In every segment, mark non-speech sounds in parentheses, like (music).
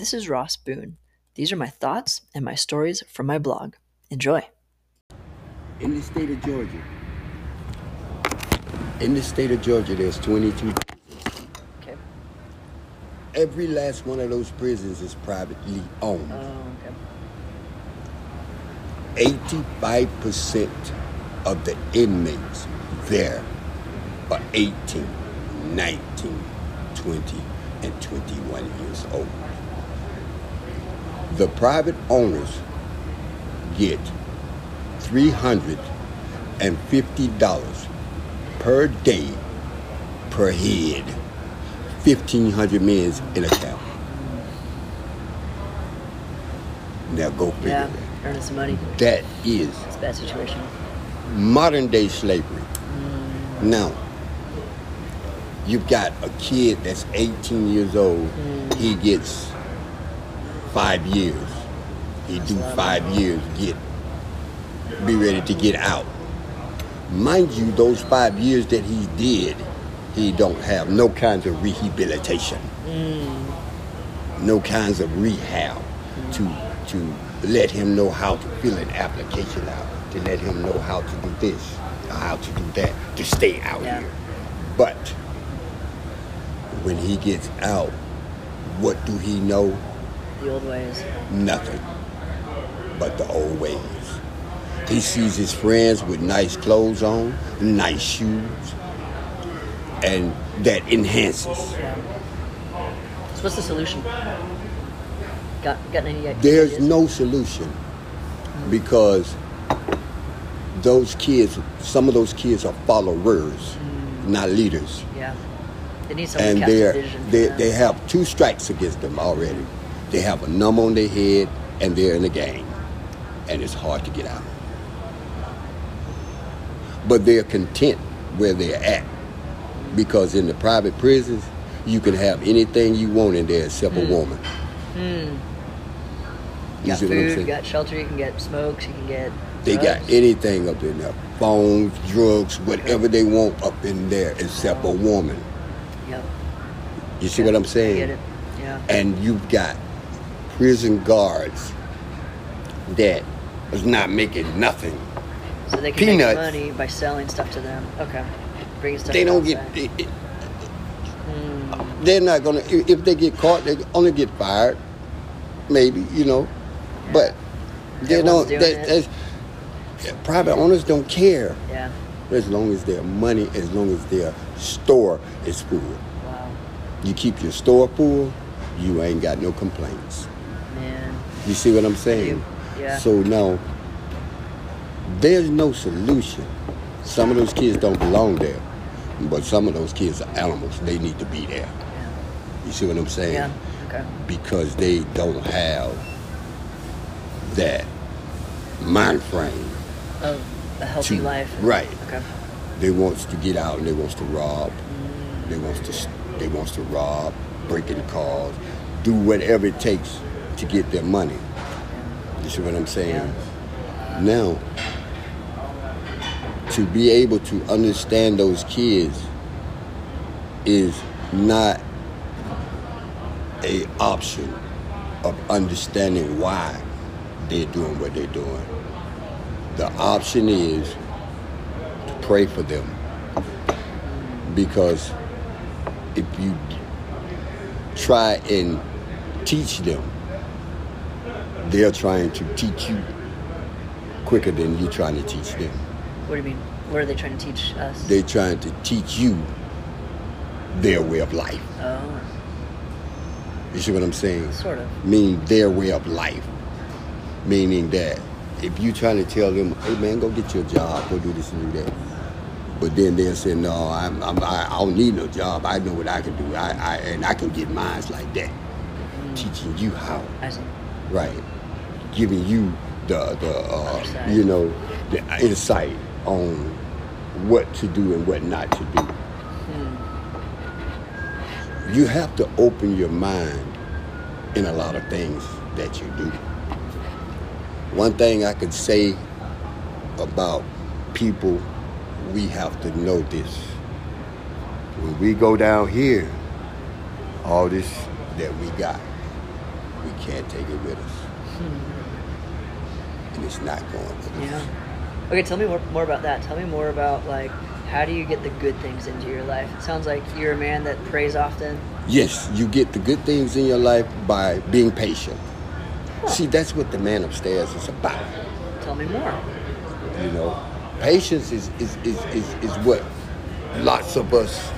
This is Ross Boone. These are my thoughts and my stories from my blog. Enjoy. In the state of Georgia, in the state of Georgia, there's 22. Okay. Every last one of those prisons is privately owned. Oh, okay. 85% of the inmates there are 18, 19, 20, and 21 years old. The private owners get $350 per day per head. 1,500 men in a camp. Now go figure Yeah, that. earning some money. That is It's a bad situation. modern day slavery. Mm. Now, you've got a kid that's 18 years old. He mm. gets five years. He do five years, get be ready to get out. Mind you, those five years that he did, he don't have no kinds of rehabilitation, mm. no kinds of rehab to to let him know how to fill an application out, to let him know how to do this, how to do that, to stay out Yeah. here. But when he gets out, what do he know? The old ways. Nothing but the old ways. He sees his friends with nice clothes on, nice shoes, and that enhances. Yeah. So what's the solution? Got got any ideas? There's no solution because those kids, some of those kids are followers, mm. not leaders. Yeah. They need someone and to they're, vision. they, they have two strikes against them already. They have a number on their head and they're in the gang. And it's hard to get out. But they're content where they're at. Because in the private prisons, you can have anything you want in there except a hmm. woman. You You got see what I'm food, you got shelter, you can get smokes, you can get. They got anything up in there. Phones, drugs, whatever they want up in there except a woman. Yep. You see what I'm I saying? get it. Yeah. and you've got prison guards that is not making nothing. So they can Peanuts. make money by selling stuff to them. Okay. Bringing stuff. They don't get. It, it- hmm. they're not gonna. If if they get caught, they only get fired. Maybe you know, but they Everyone's don't. doing That, it. that's, private owners don't care Yeah. as long as their money, as long as their store is full. Wow. You keep your store full, you ain't got no complaints. You see what I'm saying? Yeah. So now, there's no solution. Some of those kids don't belong there, but some of those kids are animals. They need to be there. Yeah. You see what I'm saying? Yeah. Okay. Because they don't have that mind frame. Of a healthy To- life. right. Okay. They wants to get out and they wants to rob. Mm. They wants to they wants to rob, break in cars, do whatever it takes to get their money. You see what I'm saying? Now, to be able to understand those kids is not a option of understanding why they're doing what they're doing. The option is to pray for them. Because if you try and teach them, they're trying to teach you quicker than you're trying to teach them. What do you mean? What are they trying to teach us? They're trying to teach you their way of life. oh, You see what I'm saying? sort of. Meaning their way of life. Meaning that if you're trying to tell them, hey man, go get your job, go do this and do that. But then they'll say, no, I'm, I'm, I I don't need no job. I know what I can do. I, I and I can get mines like that. Mm-hmm. Teaching you how, I see. right? Giving you the the uh, you know the insight on what to do and what not to do. You have to open your mind in a lot of things that you do. One thing I could say about people, we have to know this. When we go down here, all this that we got, we can't take it with us. And it's not going us. Yeah. Okay, tell me more, more about that. Tell me more about like how do you get the good things into your life? It sounds like you're a man that prays often. Yes, you get the good things in your life by being patient. See, that's what the man upstairs is about. Tell me more. You know, patience is is, is, is, is what lots of us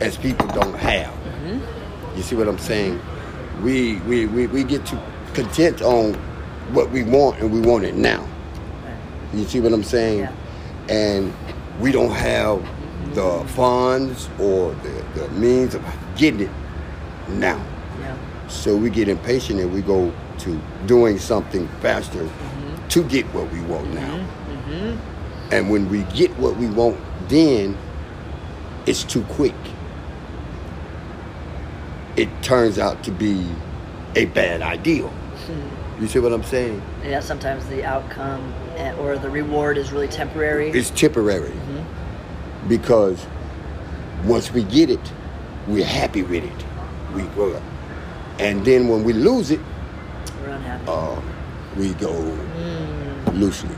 as people don't have. Mm-hmm. You see what I'm saying? We, we, we, we get too content on what we want and we want it now. You see what I'm saying? Yeah. And we don't have the funds or the, the means of getting it now. Yeah. So we get impatient and we go to doing something faster mm-hmm. to get what we want mm-hmm. now. Mm-hmm. And when we get what we want, then it's too quick. It turns out to be a bad idea. You see what I'm saying? Yeah, sometimes the outcome or the reward is really temporary. It's temporary because once we get it, we're happy with it. We go, and then when we lose it, We're unhappy. uh, we go loosely.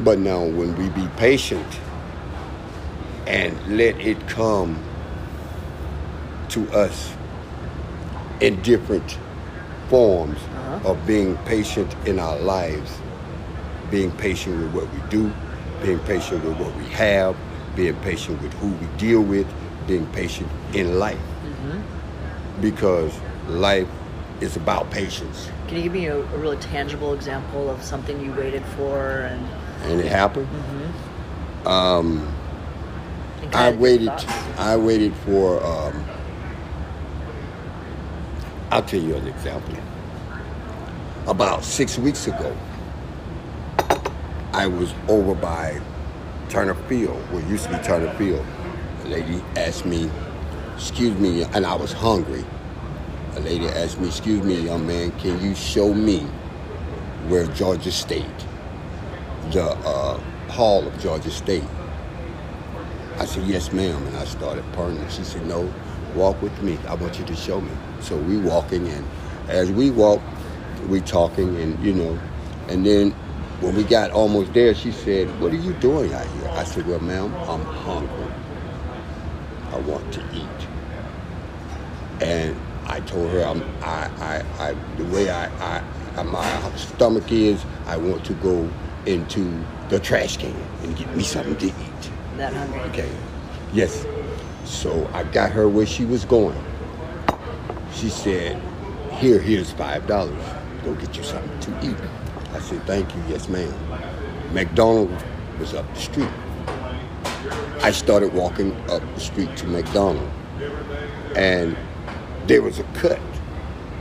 But now, when we be patient and let it come to us in different forms Uh-huh. of being patient in our lives, being patient with what we do, being patient with what we have, being patient with who we deal with, being patient in life. Because life is about patience. Can you give me a, a really tangible example of something you waited for and, And it happened. Um, and I waited. I waited for. Um, I'll tell you an example. About six weeks ago, I was over by Turner Field, what used to be Turner Field. A lady asked me, "Excuse me," and I was hungry. A lady asked me, "Excuse me, young man, can you show me where Georgia State, the uh, hall of Georgia State?" I said, yes, ma'am. And I started purring. She said, no, walk with me. I want you to show me. So we walking and as we walk, we talking and, you know, and then when we got almost there, she said, what are you doing out here? I said, well, ma'am, I'm hungry. I want to eat. And I told her, I'm, I, I, I, the way I, I, I, my stomach is, I want to go into the trash can and get me something to eat. that hungry. Okay. Yes. So I got her where she was going. She said, Here, here's five dollars. Go get you something to eat. I said, Thank you, yes, ma'am. McDonald's was up the street. I started walking up the street to McDonald's. And there was a cut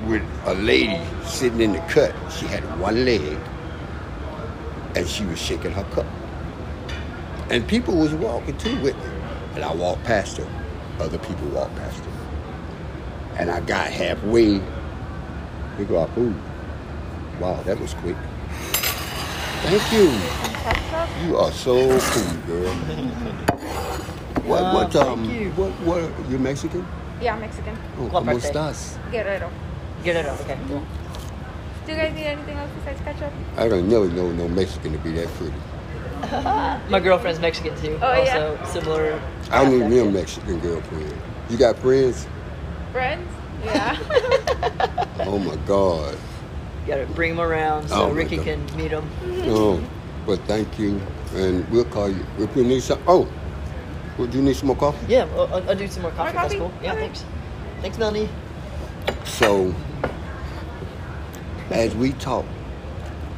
with a lady sitting in the cut. She had one leg and she was shaking her cup. And people was walking too with me. And I walked past her. Other people walked past her. And I got halfway. We go our food. Wow, that was quick. Thank you. You are so cool, girl. What, Oh, what, thank um, you. what, what, you Mexican? Yeah, I'm Mexican. Oh, What ¿cómo birthday? estás? Guerrero. Get it up. Okay. Cool. Do you guys need anything else besides ketchup? I don't know no no Mexican to be that pretty. (laughs) My girlfriend's Mexican too. Oh, also yeah. similar. I need real. Mexican girlfriend. You got friends? Friends? Yeah. Oh my God. You gotta bring them around so Oh, Ricky God. can meet them. Oh, but thank you, and we'll call you if we need some. Oh, would you need some more coffee? Yeah, I'll, I'll- I'll do some more coffee. That's coffee? cool. Yeah, Okay. thanks. Thanks, Melanie. So, as we talk,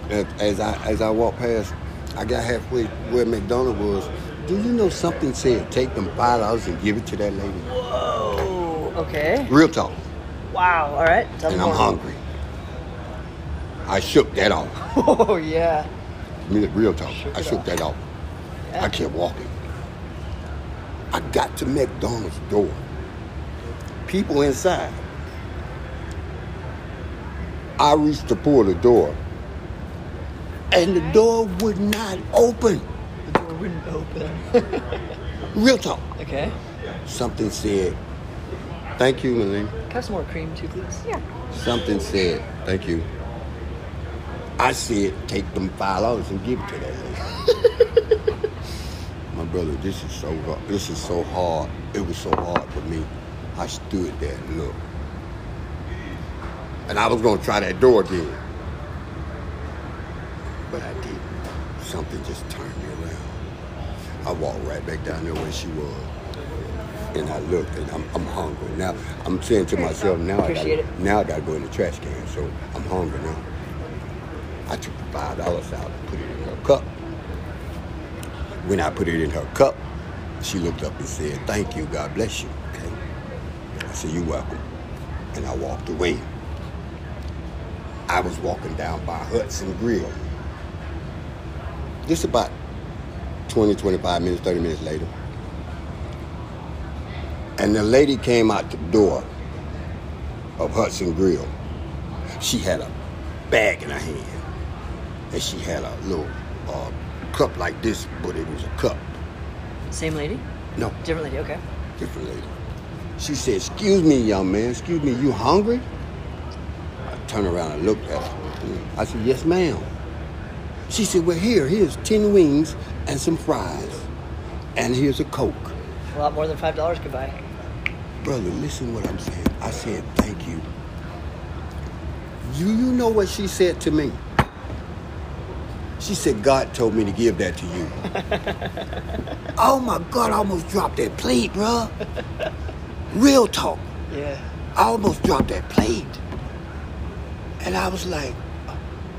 as, as I as I walk past, I got halfway where McDonald was. Do you know something said take them five dollars and give it to that lady? Whoa. Okay. Real talk, Wow. All right. Tell and me I'm more. hungry. I shook that off. (laughs) Oh yeah. Real talk. Shook I shook off. that off. Yeah. I kept walking. I got to McDonald's door. People inside. I reached to pull the door, and the door would not open. The door wouldn't open. (laughs) Real talk. okay. Something said, Thank you, Malene. Can I have some more cream too, please? Yeah. Something said, thank you. I said, take them five dollars and give it to that lady. (laughs) My brother, this is so ro- this is so hard. It was so hard for me. I stood there and looked. And I was gonna try that door again. But I didn't. Something just turned me around. I walked right back down there where she was. And I looked and I'm, I'm hungry. Now I'm saying to myself, now I gotta, now I gotta go in the trash can. So I'm hungry now. I took the five dollars out and put it in her cup. When I put it in her cup, she looked up and said, Thank you, God bless you. Okay. I said, You're welcome. And I walked away. I was walking down by Hudson Grill. Just about 20, 25 minutes, 30 minutes later. And the lady came out the door of Hudson Grill. She had a bag in her hand. And she had a little uh, cup like this, but it was a cup. Same lady? No, Different lady. Okay. different lady. She said, Excuse me, young man, excuse me, you hungry? I turned around and looked at her. I said, Yes, ma'am. She said, Well, here, here's 10 wings and some fries. And here's a Coke. A lot more than five dollars could buy. Brother, listen what I'm saying. I said, Thank you. Do you know what she said to me? She said, God told me to give that to you. (laughs) oh my God, I almost dropped that plate, bruh. Real talk. Yeah. I almost dropped that plate. And I was like,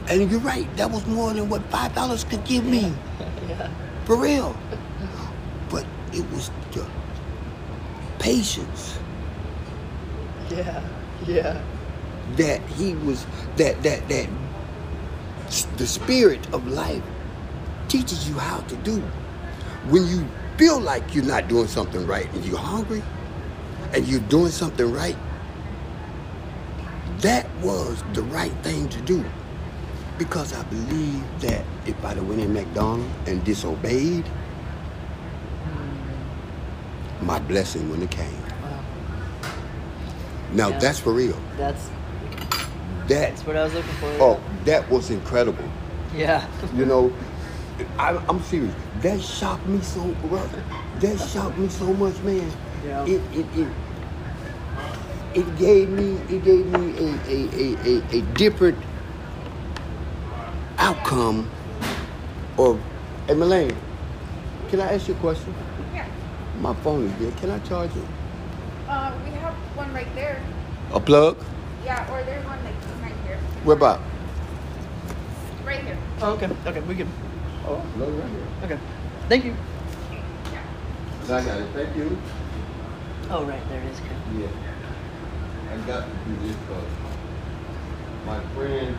and you're right, that was more than what five dollars could give me. (laughs) Yeah. For real. But it was the patience Yeah. Yeah. that he was that that that the spirit of life teaches you how to do. When you feel like you're not doing something right and you're hungry and you're doing something right, that was the right thing to do. Because I believe that if I'd have went in McDonald's and disobeyed, my blessing when it came. Wow. Now Yeah. that's for real. That's That that's what I was looking for. oh, that was incredible. Yeah. You know, I, I'm serious. That shocked me so, brother. That shocked me so much, man. Yeah. It it it it gave me it gave me a a, a, a, a different outcome of. Hey, Malane, can I ask you a question? Yeah. My phone is dead. Can I charge it? Uh, we have one right there. A plug? Yeah, or there's one like right here. Where about? Right here. Oh, okay. Okay. We can. Oh, plug right here. Okay. Thank you. Yeah. I got it. Thank you. Oh, right there it is. Okay. Yeah. I got to do this because my friend